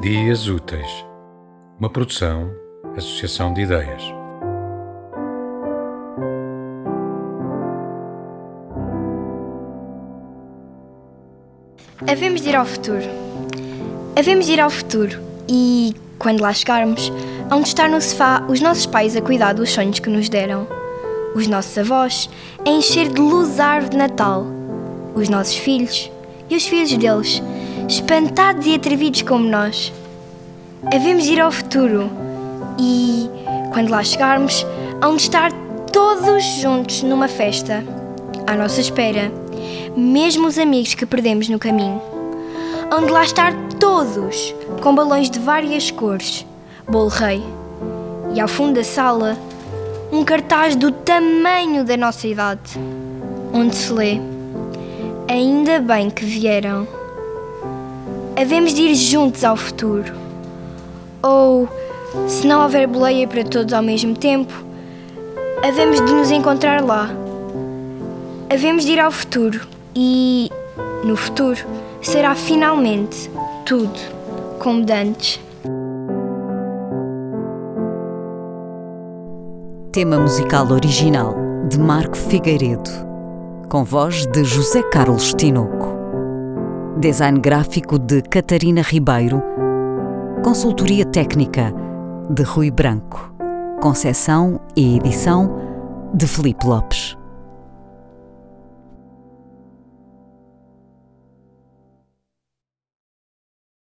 Dias Úteis, uma produção, associação de ideias. Havemos de ir ao futuro. Havemos de ir ao futuro e, quando lá chegarmos, hão de estar no sofá os nossos pais a cuidar dos sonhos que nos deram, os nossos avós a encher de luz a árvore de Natal, os nossos filhos e os filhos deles, espantados e atrevidos como nós. Havemos de ir ao futuro e, quando lá chegarmos, hão de estar todos juntos numa festa, à nossa espera, mesmo os amigos que perdemos no caminho. Hão de lá estar todos, com balões de várias cores, bolo rei. E ao fundo da sala, um cartaz do tamanho da nossa idade, onde se lê: Ainda bem que vieram. Havemos de ir juntos ao futuro. Ou, se não houver boleia para todos ao mesmo tempo, havemos de nos encontrar lá. Havemos de ir ao futuro e, no futuro, será finalmente tudo como de antes. Tema musical original de Marco Figueiredo, com voz de José Carlos Tinoco. Design gráfico de Catarina Ribeiro. Consultoria técnica de Rui Branco. Concessão e edição de Felipe Lopes.